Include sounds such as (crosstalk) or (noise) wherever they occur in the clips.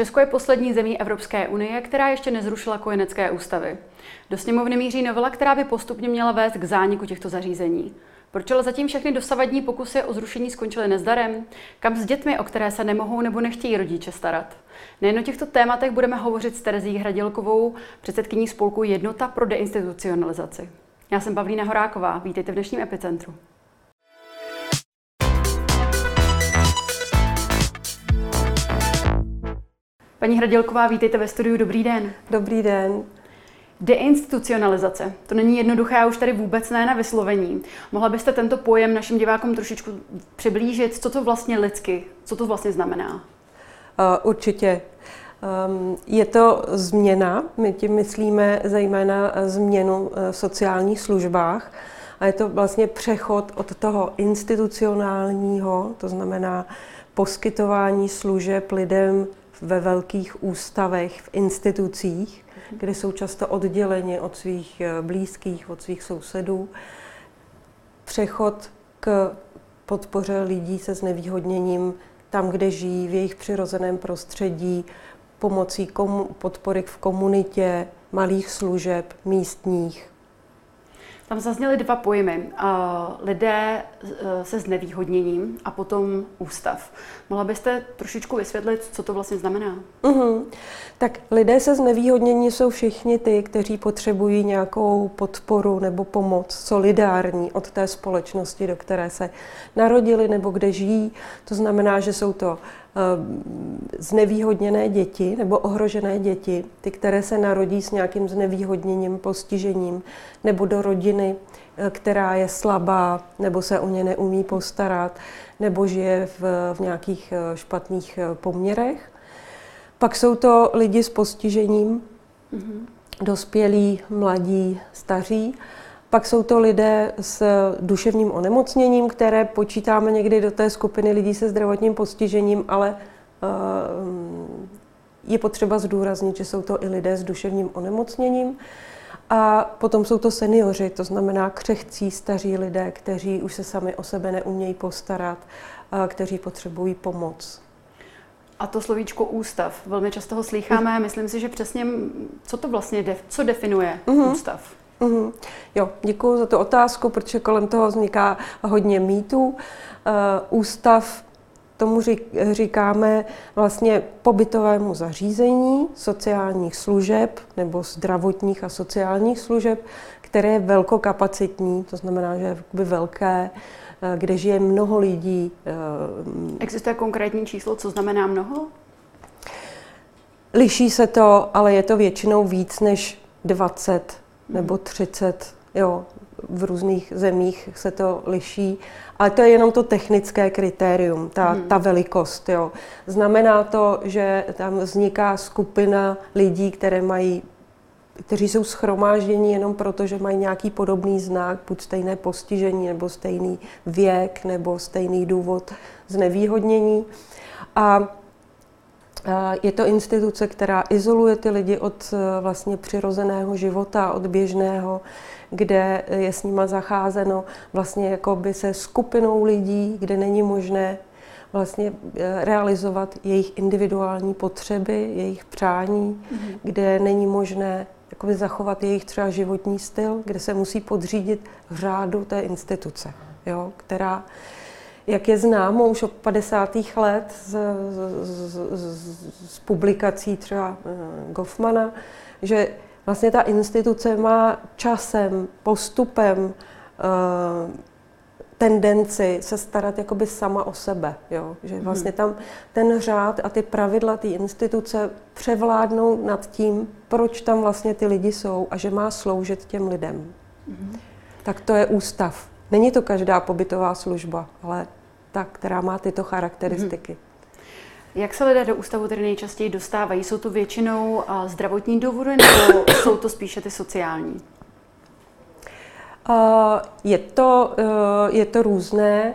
Česko je poslední zemí Evropské unie, která ještě nezrušila kojenecké ústavy. Do sněmovny míří novela, která by postupně měla vést k zániku těchto zařízení. Proč ale zatím všechny dosavadní pokusy o zrušení skončily nezdarem? Kam s dětmi, o které se nemohou nebo nechtějí rodiče starat? Nejen o těchto tématech budeme hovořit s Terezí Hradilkovou, předsedkyní spolku Jednota pro deinstitucionalizaci. Já jsem Pavlína Horáková, vítejte v dnešním epicentru. Paní Hradilková, vítejte ve studiu, dobrý den. Dobrý den. Deinstitucionalizace. To není jednoduché a už tady vůbec ne na vyslovení. Mohla byste tento pojem našim divákům trošičku přiblížit? Co to vlastně lidsky, co to vlastně znamená? Uh, určitě. Um, je to změna, my tím myslíme zejména změnu v sociálních službách a je to vlastně přechod od toho institucionálního, to znamená poskytování služeb lidem ve velkých ústavech, v institucích, kde jsou často odděleni od svých eh, blízkých, od svých sousedů. Přechod k podpoře lidí se znevýhodněním tam, kde žijí, v jejich přirozeném prostředí, pomocí komu- podpory v komunitě, malých služeb, místních. Tam zazněly dva pojmy. Lidé e, se znevýhodněním a potom ústav. Mohla byste trošičku vysvětlit, co to vlastně znamená? Uh-huh. Tak lidé se znevýhodnění jsou všichni ty, kteří potřebují nějakou podporu nebo pomoc solidární od té společnosti, do které se narodili nebo kde žijí. To znamená, že jsou to znevýhodněné děti nebo ohrožené děti, ty, které se narodí s nějakým znevýhodněním, postižením, nebo do rodiny, eh, která je slabá, nebo se o ně neumí postarat, nebo žije v, v nějakých eh, špatných poměrech. Pak jsou to lidi s postižením, mm-hmm. dospělí, mladí, staří. Pak jsou to lidé s duševním onemocněním, které počítáme někdy do té skupiny lidí se zdravotním postižením, ale eh, je potřeba zdůraznit, že jsou to i lidé s duševním onemocněním. A potom jsou to seniori, to znamená křehcí staří lidé, kteří už se sami o sebe neumějí postarat, kteří potřebují pomoc. A to slovíčko ústav, velmi často ho slýcháme. Myslím si, že přesně, co to vlastně, co definuje uh-huh. ústav? Mm-hmm. Jo, děkuji za tu otázku, protože kolem toho vzniká hodně mýtů. Uh, ústav tomu říkáme vlastně pobytovému zařízení sociálních služeb nebo zdravotních a sociálních služeb, které je velkokapacitní, to znamená, že je velké, eh, kde žije mnoho lidí. Eh, Existuje konkrétní číslo, co znamená mnoho? Liší se to, ale je to většinou víc než 20 nebo 30, jo, v různých zemích se to liší, ale to je jenom to technické kritérium, ta, hmm. ta velikost. Jo. Znamená to, že tam vzniká skupina lidí, které mají kteří jsou schromážděni jenom proto, že mají nějaký podobný znak, buď stejné postižení, nebo stejný věk, nebo stejný důvod znevýhodnění. A je to instituce, která izoluje ty lidi od e, vlastně přirozeného života, od běžného, kde je s nima zacházeno vlastně jako by se skupinou lidí, kde není možné vlastně e, realizovat jejich individuální potřeby, jejich přání, mm-hmm. kde není možné jakoby zachovat jejich třeba životní styl, kde se musí podřídit řádu té instituce, jo, která jak je známo už od 50. let z, z, z, z publikací třeba eh, Goffmana, že vlastně ta instituce má časem, postupem uh, tendenci se starat jakoby sama o sebe. Jo? Že mhm. vlastně tam ten řád a ty pravidla té instituce převládnou nad tím, proč tam vlastně ty lidi jsou a že má sloužit těm lidem. Mm-hmm. Tak to je ústav. Není to každá pobytová služba, ale ta, která má tyto charakteristiky. Hmm. Jak se lidé do ústavu tedy nejčastěji dostávají? Jsou to většinou zdravotní důvody nebo (coughs) jsou to spíše ty sociální? Je to, e, je to různé. E,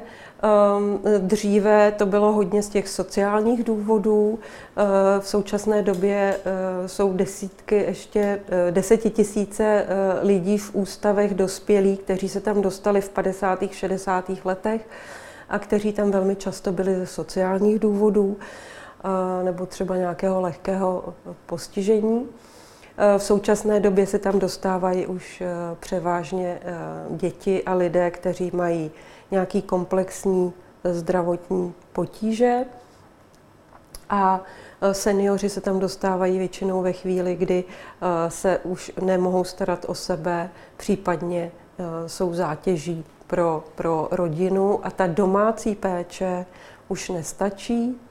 dříve to bylo hodně z těch sociálních důvodů. E, v současné době jsou desítky, ještě desetitisíce lidí v ústavech dospělých, kteří se tam dostali v 50. 60. letech a kteří tam velmi často byli ze sociálních důvodů. nebo třeba nějakého lehkého postižení. V současné době se tam dostávají už převážně děti a lidé, kteří mají nějaký komplexní zdravotní potíže. A seniori se tam dostávají většinou ve chvíli, kdy se už nemohou starat o sebe, případně jsou zátěží pro, pro rodinu a ta domácí péče už nestačí.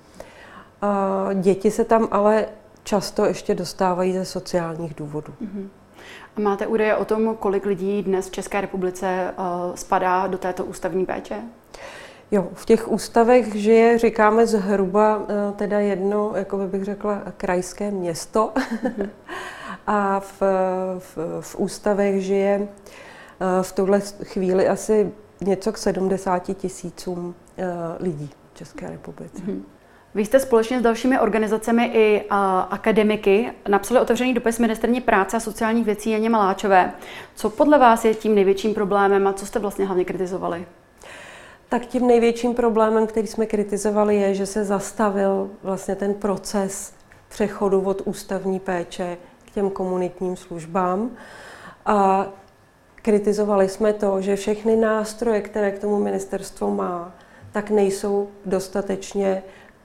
Děti se tam ale často ještě dostávají ze sociálních důvodů. Mm-hmm. A máte údaje o tom, kolik lidí dnes v České republice uh, spadá do této ústavní péče? Jo, v těch ústavech žije, říkáme zhruba uh, teda jedno, jako bych řekla, krajské město. Mm-hmm. (laughs) A v, v, v ústavech žije uh, v tuhle chvíli asi něco k 70 tisícům lidí v České republice. Mm-hmm. Vy jste společně s dalšími organizacemi i a, akademiky napsali otevřený dopis ministrně práce a sociálních věcí Janě Maláčové. Co podle vás je tím největším problémem a co jste vlastně hlavně kritizovali? Tak tím největším problémem, který jsme kritizovali, je, že se zastavil vlastně ten proces přechodu od ústavní péče k těm komunitním službám. A kritizovali jsme to, že všechny nástroje, které k tomu ministerstvo má, tak nejsou dostatečně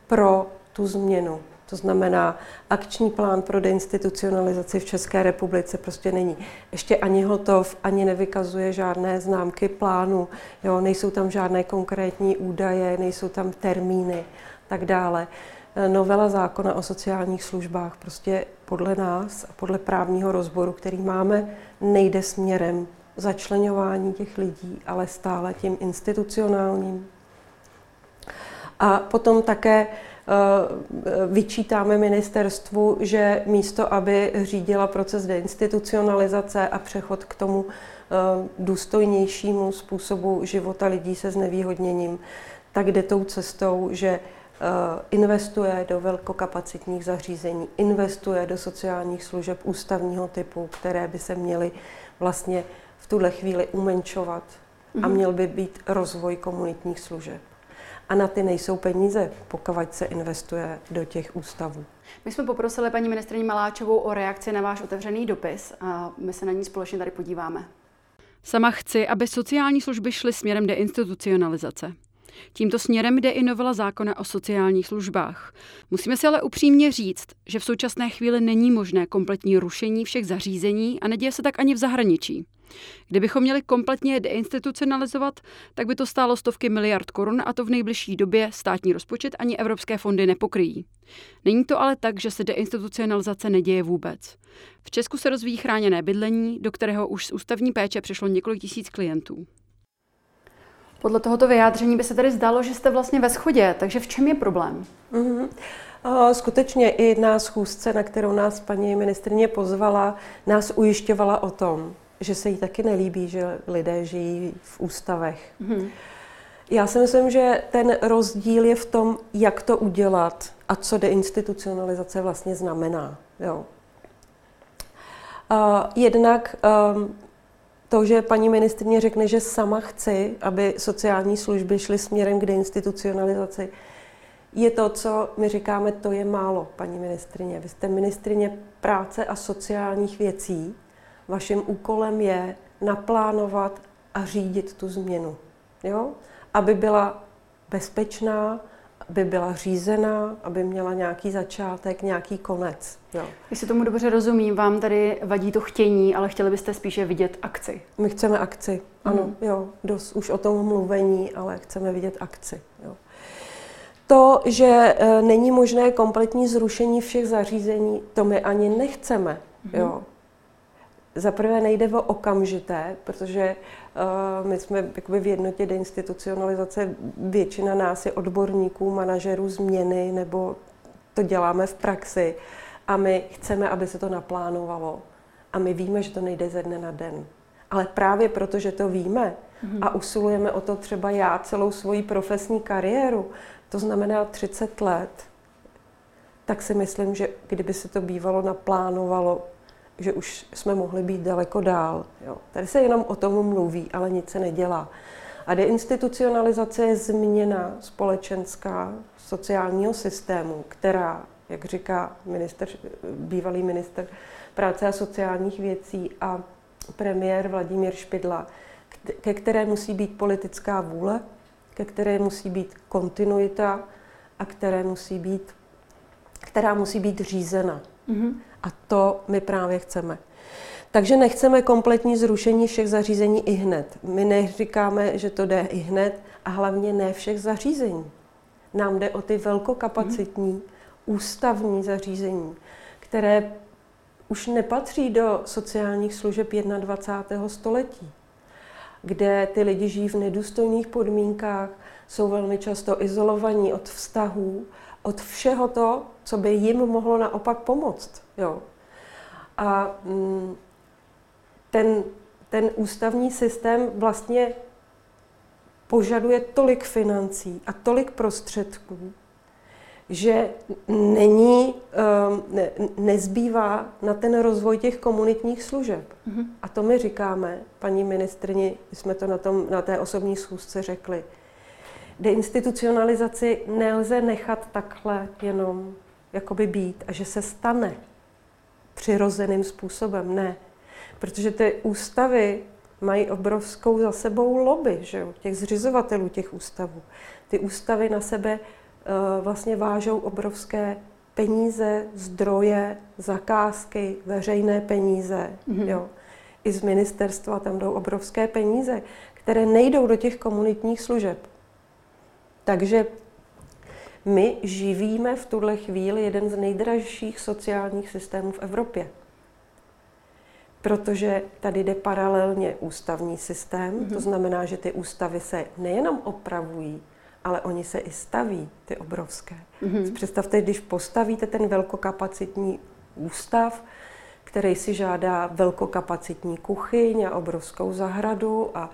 pro tu změnu. To znamená, akční plán pro deinstitucionalizaci v České republice prostě není ještě ani hotov, ani nevykazuje žádné známky plánu, jo, nejsou tam žádné konkrétní údaje, nejsou tam termíny, tak dále. Novela zákona o sociálních službách prostě podle nás a podle právního rozboru, který máme, nejde směrem začlenování těch lidí, ale stále tím institucionálním. A potom také eh, vyčítáme ministerstvu, že místo, aby řídila proces deinstitucionalizace a přechod k tomu eh, důstojnějšímu způsobu života lidí se znevýhodněním, tak jde tou cestou, že eh, investuje do velkokapacitních zařízení, investuje do sociálních služeb ústavního typu, které by se měly vlastně v tuhle chvíli umenčovat a mhm. měl by být rozvoj komunitních služeb a na ty nejsou peníze, pokud se investuje do těch ústavů. My jsme poprosili paní ministrině Maláčovou o reakci na váš otevřený dopis a my se na ní společně tady podíváme. Sama chci, aby sociální služby šly směrem deinstitucionalizace. Tímto směrem jde i novela zákona o sociálních službách. Musíme si ale upřímně říct, že v současné chvíli není možné kompletní rušení všech zařízení a neděje se tak ani v zahraničí. Kdybychom měli kompletně deinstitucionalizovat, tak by to stálo stovky miliard korun a to v nejbližší době státní rozpočet ani evropské fondy nepokryjí. Není to ale tak, že se deinstitucionalizace neděje vůbec. V Česku se rozvíjí chráněné bydlení, do kterého už z ústavní péče přišlo několik tisíc klientů. Podle tohoto vyjádření by se tedy zdalo, že jste vlastně ve schodě, takže v čem je problém? Mm-hmm. Skutečně i na schůzce, na kterou nás paní ministrině pozvala, nás ujišťovala o tom, že se jí taky nelíbí, že lidé žijí v ústavech. Mm-hmm. Já si myslím, že ten rozdíl je v tom, jak to udělat a co deinstitucionalizace vlastně znamená. Jo. Uh, jednak um, to, že paní ministrině řekne, že sama chci, aby sociální služby šly směrem k deinstitucionalizaci, je to, co my říkáme, to je málo, paní ministrině. Vy jste ministrině práce a sociálních věcí. Vaším úkolem je naplánovat a řídit tu změnu. Jo? Aby byla bezpečná, aby byla řízená, aby měla nějaký začátek, nějaký konec. Jo. Jestli tomu dobře rozumím, vám tady vadí to chtění, ale chtěli byste spíše vidět akci. My chceme akci, ano, mm. jo, dost už o tom mluvení, ale chceme vidět akci. Jo. To, že e, není možné kompletní zrušení všech zařízení, to my ani nechceme. Mm. Jo. Za prvé nejde o okamžité, protože uh, my jsme jakoby v jednotě deinstitucionalizace, většina nás je odborníků, manažerů změny, nebo to děláme v praxi a my chceme, aby se to naplánovalo. A my víme, že to nejde ze dne na den. Ale právě proto, že to víme mm-hmm. a usilujeme o to třeba já celou svoji profesní kariéru, to znamená 30 let, tak si myslím, že kdyby se to bývalo naplánovalo že už jsme mohli být daleko dál. Jo. Tady se jenom o tom mluví, ale nic se nedělá. A deinstitucionalizace je změna společenská sociálního systému, která, jak říká minister, bývalý minister práce a sociálních věcí a premiér Vladimír Špidla, ke které musí být politická vůle, ke které musí být kontinuita a které musí být, která musí být řízena. Mm-hmm. A to my právě chceme. Takže nechceme kompletní zrušení všech zařízení i hned. My neříkáme, že to jde i hned a hlavně ne všech zařízení. Nám jde o ty velkokapacitní mm. ústavní zařízení, které už nepatří do sociálních služeb 21. století, kde ty lidi žijí v nedůstojných podmínkách, jsou velmi často izolovaní od vztahů, od všeho to, co by jim mohlo naopak pomoct. Jo. A mm, ten, ten ústavní systém vlastně požaduje tolik financí a tolik prostředků, že není, ehm, ne, nezbývá na ten rozvoj těch komunitních služeb. Mm-hmm. A to my říkáme, paní ministrni, jsme to na, tom, na té osobní schůzce řekli. Deinstitucionalizaci nelze nechat takhle jenom jakoby být a že se stane přirozeným způsobem. Ne. Protože ty ústavy mají obrovskou za sebou lobby, že jo, těch zřizovatelů těch ústavů. Ty ústavy na sebe uh, vlastně vážou obrovské peníze, zdroje, zakázky, veřejné peníze. Mm-hmm. Jo. I z ministerstva tam jdou obrovské peníze, které nejdou do těch komunitních služeb. Takže my živíme v tuhle chvíli jeden z nejdražších sociálních systémů v Evropě protože tady jde paralelně ústavní systém, mm-hmm. to mhm. znamená, že ty ústavy se nejenom opravují, ale oni se i staví, ty obrovské. Mm-hmm. Představte, když postavíte ten velkokapacitní ústav, který si žádá velkokapacitní kuchyň a obrovskou zahradu a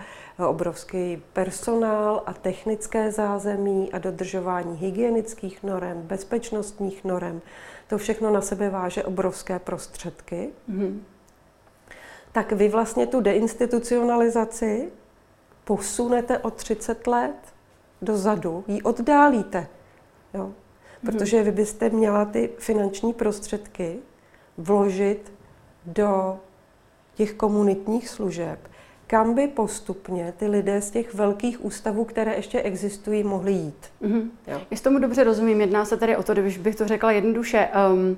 obrovský personál a technické zázemí a dodržování hygienických norem, bezpečnostních norem. To všechno na sebe váže obrovské prostředky. Mm-hmm tak vy vlastně tu deinstitucionalizaci posunete o 30 let dozadu, ji oddálíte. Jo? Mhm. Protože vy byste měla ty finanční prostředky vložit do těch komunitních služeb, kam by postupně ty lidé z těch velkých ústavů, které ještě existují, mohli jít. Mm-hmm. Jo? Jestli tomu dobře rozumím, jedná se tady o to, když bych to řekla jednoduše, um,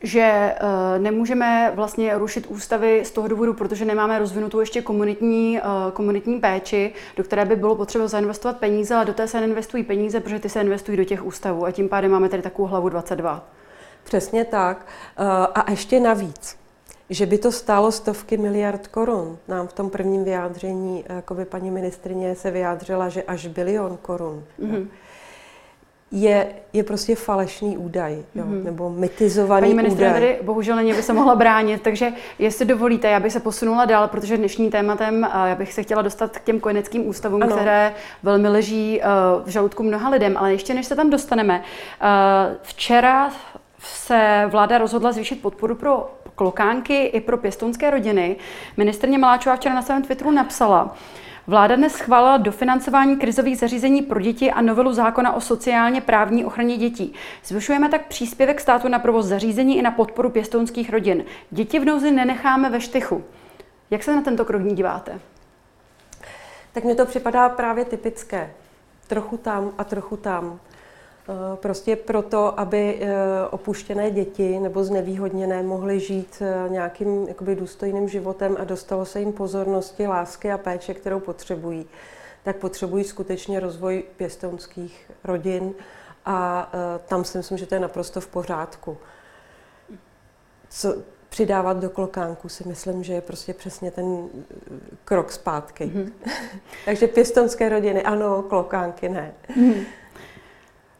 že uh, nemůžeme vlastně rušit ústavy z toho důvodu, protože nemáme rozvinutou ještě komunitní, uh, komunitní péči, do které by bylo potřeba zainvestovat peníze, ale do té se neinvestují peníze, protože ty se investují do těch ústavů a tím pádem máme tady takovou hlavu 22. Přesně tak. Uh, a ještě navíc, že by to stálo stovky miliard korun. Nám v tom prvním vyjádření, jako by paní ministrině se vyjádřila, že až bilion korun. Mm-hmm je, je prostě falešný údaj, jo, mm-hmm. nebo mitizovaný Paní ministrině údaj. tady bohužel není, by se mohla bránit, takže jestli dovolíte, já bych se posunula dál, protože dnešním tématem já bych se chtěla dostat k těm kojeneckým ústavům, ano. které velmi leží v žaludku mnoha lidem, ale ještě než se tam dostaneme, včera se vláda rozhodla zvýšit podporu pro klokánky i pro pěstounské rodiny. Ministrně Maláčová včera na svém Twitteru napsala, Vláda dnes schválila dofinancování krizových zařízení pro děti a novelu zákona o sociálně právní ochraně dětí. Zvyšujeme tak příspěvek státu na provoz zařízení i na podporu pěstounských rodin. Děti v nouzi nenecháme ve štychu. Jak se na tento krok díváte? Tak mně to připadá právě typické. Trochu tam a trochu tam. Eh, prostě proto, aby eh, opuštěné děti nebo znevýhodněné mohly žít eh, nějakým jakoby důstojným životem a dostalo se jim pozornosti, lásky a péče, kterou potřebují, tak potřebují skutečně rozvoj pěstounských rodin a tam si myslím, že to je naprosto v pořádku. Co, přidávat do klokánku si myslím, že je prostě přesně ten krok zpátky. Mm-hmm. (laughs) Takže pěstonské rodiny ano, klokánky ne. Mm-hmm.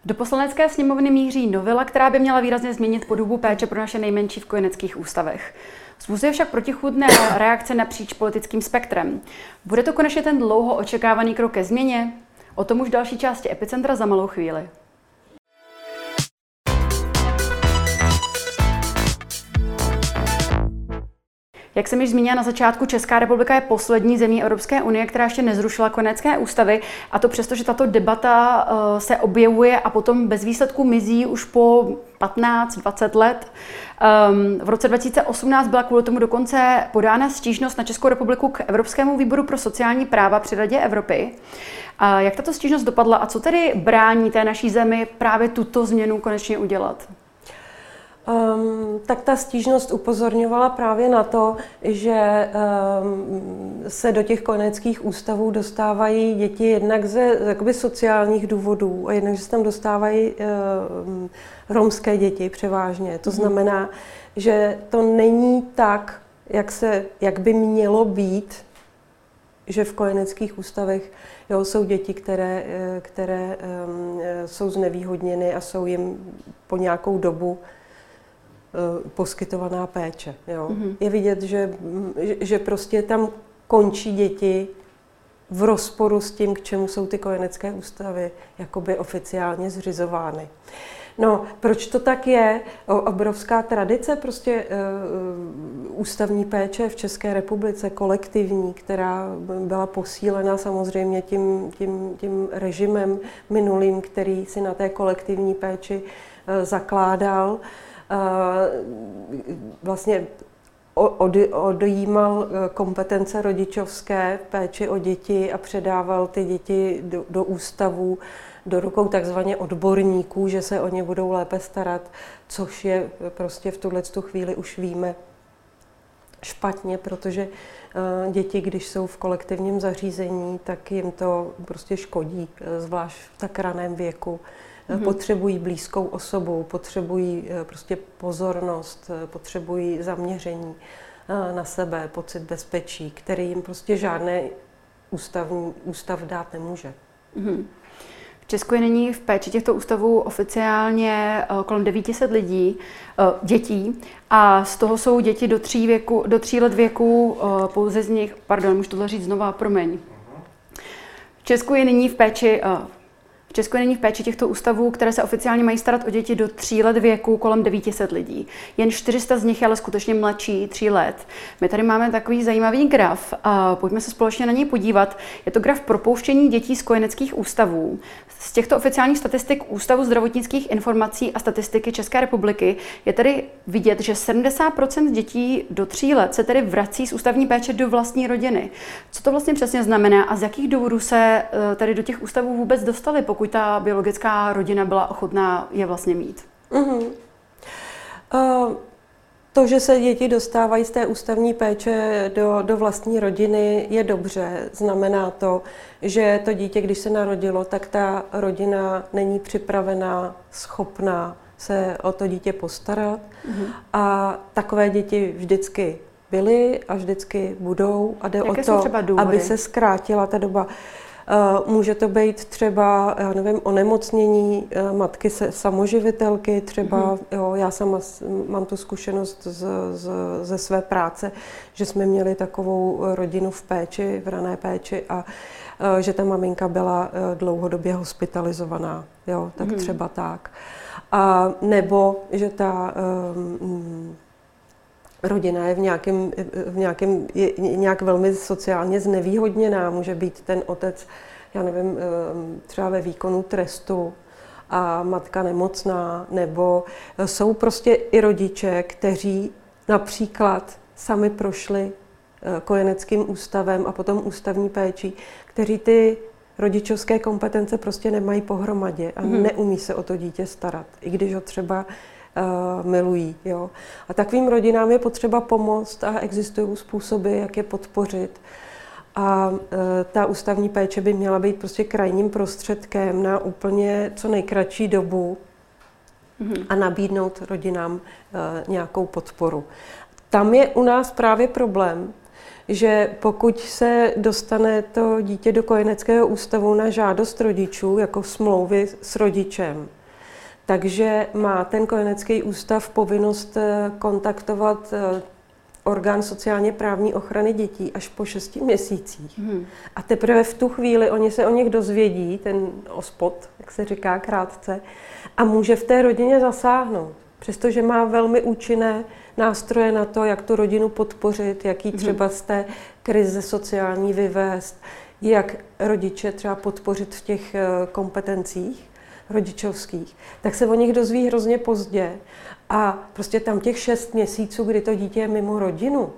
Do poslanecké sněmovny míří novela, která by měla výrazně změnit podobu péče pro naše nejmenší v kojeneckých ústavech. Zvuzuje však protichůdné reakce napříč politickým spektrem. Bude to konečně ten dlouho očekávaný krok ke změně? O tom už další části Epicentra za malou chvíli. Jak jsem již zmínila na začátku, Česká republika je poslední zemí Evropské unie, která ještě nezrušila kojenecké ústavy a to přesto, že tato debata uh, se objevuje a potom bez výsledku mizí už po 15-20 let. Um, v roce 2018 byla kvůli tomu dokonce podána stížnost na Českou republiku k Evropskému výboru pro sociální práva při Radě Evropy. A jak tato stížnost dopadla a co tedy brání té naší zemi právě tuto změnu konečně udělat? Um, tak ta stížnost upozorňovala právě na to, že um, se do těch kojeneckých ústavů dostávají děti jednak ze jakoby sociálních důvodů a jednak, že se tam dostávají um, romské děti převážně. To mhm. znamená, že to není tak, jak, se, jak by mělo být, že v kojeneckých ústavech jo, jsou děti, které, eh, které um, jsou znevýhodněny a jsou jim po nějakou dobu poskytovaná péče. Jo. Mm-hmm. Je vidět, že, že prostě tam končí děti v rozporu s tím, k čemu jsou ty kojenecké ústavy jakoby oficiálně zřizovány. No, proč to tak je? O, obrovská tradice prostě uh, ústavní péče v České republice, kolektivní, která byla posílena samozřejmě tím, tím, tím režimem minulým, který si na té kolektivní péči uh, zakládal. Uh, vlastně odejímal e, kompetence rodičovské péči o děti a předával ty děti do, do ústavů, do rukou takzvaně odborníků, že se o ně budou lépe starat, což je prostě v tuhle chvíli už víme špatně, protože děti, když jsou v kolektivním zařízení, tak jim to prostě škodí, zvlášť v tak raném věku mm-hmm. potřebují blízkou osobu, potřebují eh, prostě pozornost, eh, potřebují zaměření na sebe, pocit bezpečí, který jim prostě žádné ústavní, ústav dát nemůže. Mm-hmm. V Česku je nyní v péči těchto ústavů oficiálně kolem 900 lidí, dětí, a z toho jsou děti do tří, věku, do tří let věku, pouze z nich, pardon, můžu tohle říct znova, promiň. V Česku je nyní v péči v Česku není v péči těchto ústavů, které se oficiálně mají starat o děti do 3 let věku, kolem 900 lidí. Jen 400 z nich je ale skutečně mladší 3 let. My tady máme takový zajímavý graf a pojďme se společně na něj podívat. Je to graf propouštění dětí z kojeneckých ústavů. Z těchto oficiálních statistik Ústavu zdravotnických informací a statistiky České republiky je tedy vidět, že 70% dětí do 3 let se tedy vrací z ústavní péče do vlastní rodiny. Co to vlastně přesně znamená a z jakých důvodů se eh, tady do těch ústavů vůbec dostali, pokud ta biologická rodina byla ochotná je vlastně mít. Mm-hmm. Uh, to, že se děti dostávají z té ústavní péče do, do vlastní rodiny, je dobře. Znamená to, že to dítě, když se narodilo, tak ta rodina není připravená, schopná se o to dítě postarat. Mm-hmm. A takové děti vždycky byly a vždycky budou. A jde Jaké o to, aby se zkrátila ta doba. Eh, může to být třeba, já nevím, onemocnění eh, matky se, samoživitelky, třeba, mm-hmm. jo, já sama mám tu zkušenost z, z, ze své práce, že jsme měli takovou rodinu v péči, v rané péči a eh, že ta maminka byla dlouhodobě hospitalizovaná, jo, tak mm-hmm. třeba tak. A nebo, že ta um, rodina je v nějakém, v nějakém, je nějak velmi sociálně znevýhodněná. Může být ten otec, já nevím, eh, třeba ve výkonu trestu a matka nemocná, nebo jsou prostě i rodiče, kteří například sami prošli eh, kojeneckým ústavem a potom ústavní péčí, kteří ty rodičovské kompetence prostě nemají pohromadě a mm-hmm. neumí se o to dítě starat, i když ho třeba uh, milují. Jo. A takovým rodinám je potřeba pomoct a existují způsoby, jak je podpořit. A uh, ta ústavní péče by měla být prostě krajním prostředkem na úplně co nejkratší dobu mm-hmm. a nabídnout rodinám uh, nějakou podporu. Tam je u nás právě problém, že pokud se dostane to dítě do kojeneckého ústavu na žádost rodičů, jako smlouvy s rodičem, takže má ten kojenecký ústav povinnost eh, kontaktovat eh, orgán sociálně právní ochrany dětí až po šesti měsících. Hmm. A teprve v tu chvíli oni se o nich dozvědí, ten ospod, jak se říká krátce, a může v té rodině zasáhnout. Přestože má velmi účinné nástroje na to, jak tu rodinu podpořit, jak ji mhm. třeba z té krize sociální vyvést, jak rodiče třeba podpořit v těch eh, kompetencích rodičovských, tak se o nich dozví hrozně pozdě. A prostě tam těch šest měsíců, kdy to dítě je mimo rodinu,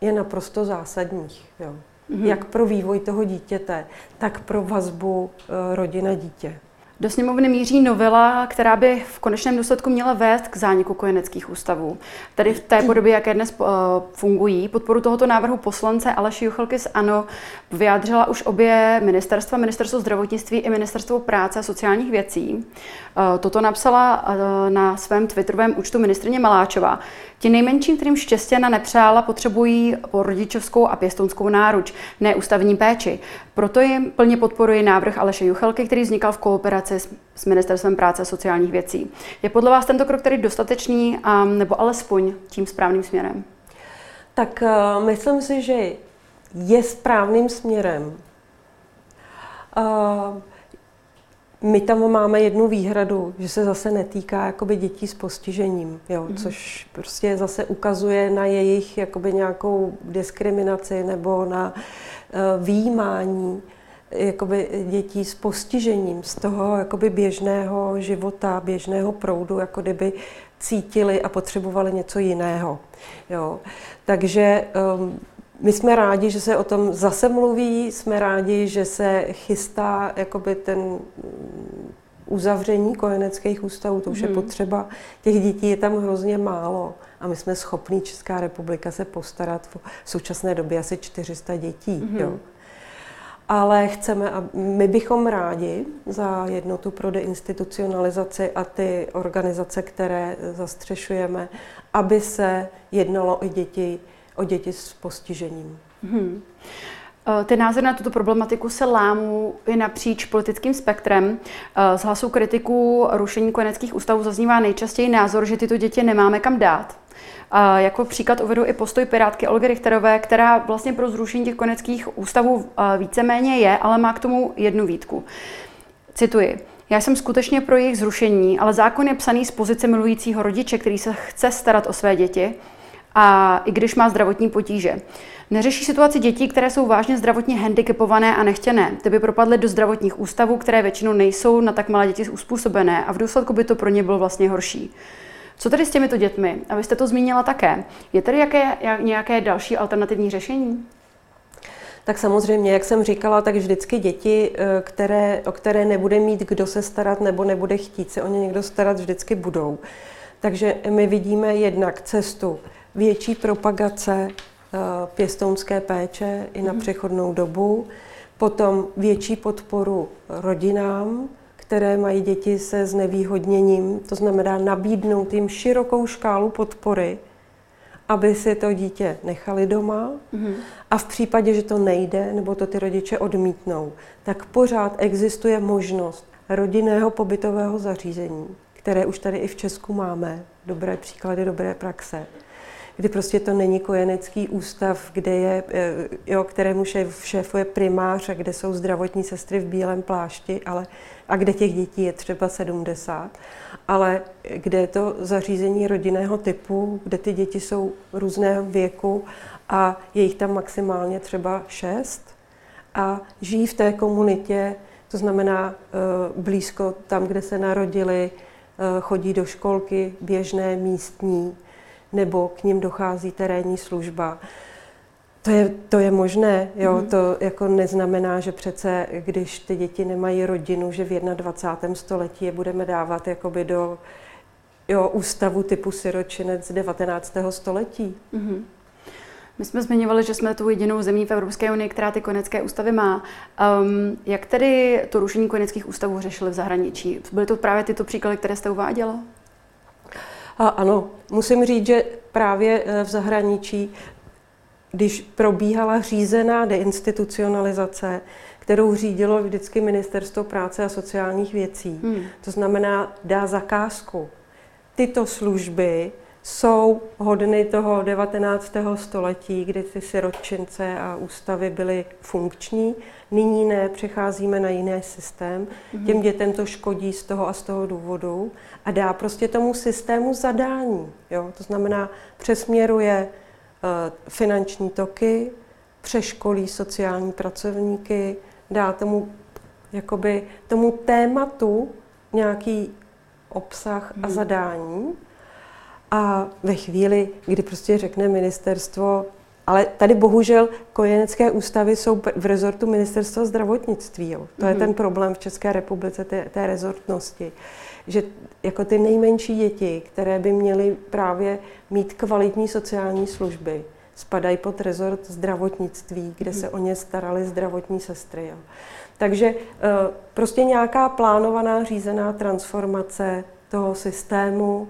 je naprosto zásadních. Jo. Mm-hmm. Jak pro vývoj toho dítěte, tak pro vazbu eh, rodina-dítě. Do sněmovny míří novela, která by v konečném důsledku měla vést k zániku kojeneckých ústavů. Tady v té podobě, jaké dnes uh, fungují, podporu tohoto návrhu poslance Aleši Juchelky z ANO vyjádřila už obě ministerstva, ministerstvo zdravotnictví i ministerstvo práce a sociálních věcí. Uh, toto napsala uh, na svém twitterovém účtu ministrině Maláčová. Ti nejmenším, kterým štěstěna nepřála, potřebují rodičovskou a pěstounskou náruč, ne ústavní péči. Proto jim plně podporuji návrh Aleše Juchelky, který vznikal v kooperaci s, s Ministerstvem práce a sociálních věcí. Je podle vás tento krok tedy dostatečný, a, nebo alespoň tím správným směrem? Tak uh, myslím si, že je správným směrem. Uh, my tam máme jednu výhradu, že se zase netýká jakoby dětí s postižením, jo, mm. což prostě zase ukazuje na jejich jakoby nějakou diskriminaci nebo na uh, výjímání jakoby dětí s postižením z toho jakoby běžného života, běžného proudu, jako kdyby cítili a potřebovali něco jiného. Jo. Takže um, my jsme rádi, že se o tom zase mluví, jsme rádi, že se chystá jakoby ten mm, uzavření kojeneckých ústavů, to už hmm. je potřeba. Těch dětí je tam hrozně málo a my jsme schopní Česká republika se postarat v současné době asi 400 dětí. Hmm. Jo. Ale chceme, a my bychom rádi za jednotu pro deinstitucionalizaci a ty organizace, které zastřešujeme, aby se jednalo o děti o děti s postižením. Hmm. Ty názory na tuto problematiku se lámou i napříč politickým spektrem. Eh, z hlasu kritiků rušení kojeneckých ústavů zaznívá nejčastěji názor, že tyto děti nemáme kam dát. A jako příklad uvedu i postoj Pirátky Olgy Richterové, která vlastně pro zrušení těch koneckých ústavů eh, víceméně je, ale má k tomu jednu výtku. Cituji. Já jsem skutečně pro jejich zrušení, ale zákon je psaný z pozice milujícího rodiče, který se chce starat o své děti a i když má zdravotní potíže. Neřeší situaci dětí, které jsou vážně zdravotně handicapované a nechtěné. Ty by propadly do zdravotních ústavů, které většinou nejsou na tak malé děti uspůsobené a v důsledku by to pro ně bylo vlastně horší. Co tedy s těmito dětmi? A vy jste to zmínila také. Je tedy jaké, jak, nějaké další alternativní řešení? Tak samozřejmě, jak jsem říkala, tak vždycky děti, eh, které, o které nebude mít kdo se starat nebo nebude chtít se o ně někdo starat, vždycky budou. Takže my vidíme jednak cestu větší propagace eh, pěstounské péče i na mhm. přechodnou dobu, potom větší podporu rodinám, které mají děti se znevýhodněním, to znamená nabídnout jim širokou škálu podpory, aby si to dítě nechali doma mm-hmm. a v případě, že to nejde nebo to ty rodiče odmítnou, tak pořád existuje možnost rodinného pobytového zařízení, které už tady i v Česku máme, dobré příklady, dobré praxe, kdy prostě to není kojenecký ústav, kde je, eh, jo, kterému šéf, šéfuje primář a kde jsou zdravotní sestry v bílém plášti, ale, a kde těch dětí je třeba 70, ale kde je to zařízení rodinného typu, kde ty děti jsou různého věku a je jich tam maximálně třeba šest a žijí v té komunitě, to znamená eh, blízko tam, kde se narodili, eh, chodí do školky běžné, místní, nebo k ním dochází terénní služba. To je, to je možné, jo, mm-hmm. to jako neznamená, že přece, když ty děti nemají rodinu, že v 21. století je budeme dávat jakoby do jo, ústavu typu siročinec 19. století. Mm-hmm. My jsme zmiňovali, že jsme tu jedinou zemí v Evropské unii, která ty konecké ústavy má. Um, jak tedy to rušení koneckých ústavů řešili v zahraničí? Byly to právě tyto příklady, které jste uváděla? A ano, musím říct, že právě eh, v zahraničí, když probíhala řízená deinstitucionalizace, kterou řídilo vždycky Ministerstvo práce a sociálních věcí, hmm. to znamená dá zakázku. Tyto služby jsou hodny toho 19. století, kdy ty sirotčince a ústavy byly funkční. Nyní ne, přecházíme na jiný systém. Mm-hmm. Těm dětem to škodí z toho a z toho důvodu a dá prostě tomu systému zadání. Jo? To znamená, přesměruje uh, finanční toky, přeškolí sociální pracovníky, dá tomu, jakoby, tomu tématu nějaký obsah a mhm. zadání a ve chvíli, kdy prostě řekne ministerstvo, ale tady bohužel kojenecké ústavy jsou v rezortu ministerstva zdravotnictví. Jo. To mm-hmm. je mhm. ten problém v České republice, té, té rezortnosti. Že jako ty nejmenší děti, které by měly právě mít kvalitní sociální služby, spadají pod rezort zdravotnictví, kde se o ně staraly zdravotní sestry. Jo. Takže eh, prostě nějaká plánovaná, řízená transformace toho systému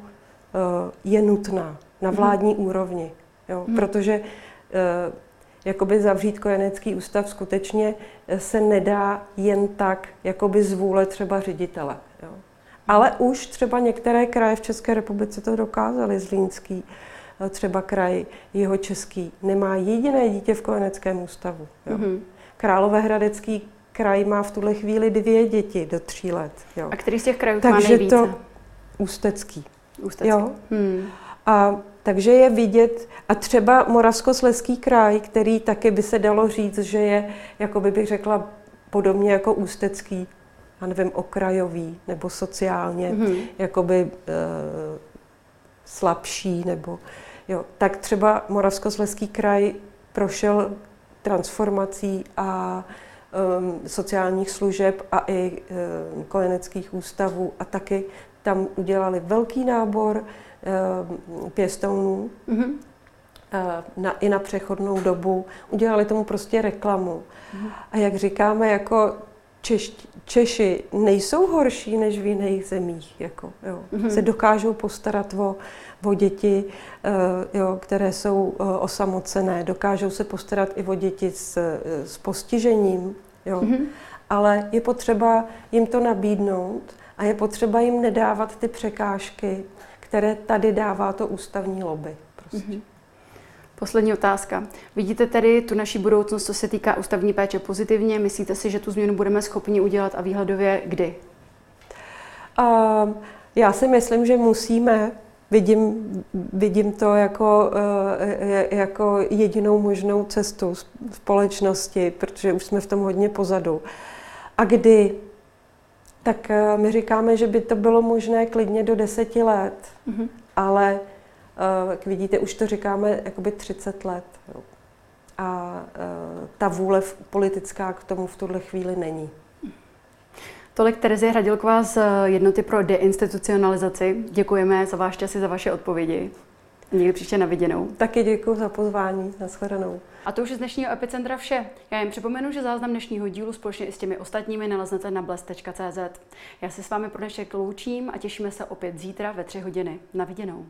je nutná na mhm. vládní hmm. úrovni. Jo? Hmm. Protože eh, jakoby zavřít kojenecký ústav skutečně eh, se nedá jen tak, jakoby z vůle třeba ředitele. Jo? Ale už třeba některé kraje v České republice to dokázaly, Zlínský, třeba kraj jeho český, nemá jediné dítě v kojeneckém ústavu. Jo? Mm-hmm. Královéhradecký kraj má v tuhle chvíli dvě děti do tří let. Jo? A který z těch krajů Takže má nejvíce? to Ústecký. Ústecký. Jo. Hmm. A takže je vidět, a třeba Moravskosleský kraj, který taky by se dalo říct, že je, jako by bych řekla, podobně jako Ústecký, já nevím, okrajový nebo sociálně, mm-hmm. jakoby e, slabší, nebo jo. Tak třeba Moravskosleský kraj prošel transformací a e, sociálních služeb a i e, kojeneckých ústavů a taky tam udělali velký nábor eh, pěstounů mm-hmm. na, i na přechodnou dobu. Udělali tomu prostě reklamu. Mm-hmm. A jak říkáme, jako Češ, Češi nejsou horší než v jiných zemích. Jako, jo. Mm-hmm. Se dokážou postarat o, o děti, uh, jo, které jsou uh, osamocené. Dokážou se postarat i o děti s, s postižením. Jo. Mm-hmm. Ale je potřeba jim to nabídnout a je potřeba jim nedávat ty překážky, které tady dává to ústavní lobby. Prostě. Mm-hmm. Poslední otázka. Vidíte tedy tu naší budoucnost, co se týká ústavní péče pozitivně? Myslíte si, že tu změnu budeme schopni udělat a výhledově kdy? Uh, já si myslím, že musíme. Vidím, vidím to jako, uh, jako jedinou možnou cestu společnosti, protože už jsme v tom hodně pozadu. A kdy tak eh, my říkáme, že by to bylo možné klidně do deseti let, mm-hmm. ale eh, jak vidíte, už to říkáme jakoby 30 let. Jo. A eh, ta vůle politická k tomu v tuhle chvíli není. Tolik Terezie Hradilková z Jednoty pro deinstitucionalizaci. Děkujeme za váš čas i za vaše odpovědi. Někdy příště na viděnou. Taky děkuji za pozvání. Naschledanou. A to už je z dnešního Epicentra vše. Já jen připomenu, že záznam dnešního dílu společně i s těmi ostatními naleznete na bles.cz. Já se s vámi pro dnešek loučím a těšíme se opět zítra ve tři hodiny. Na viděnou.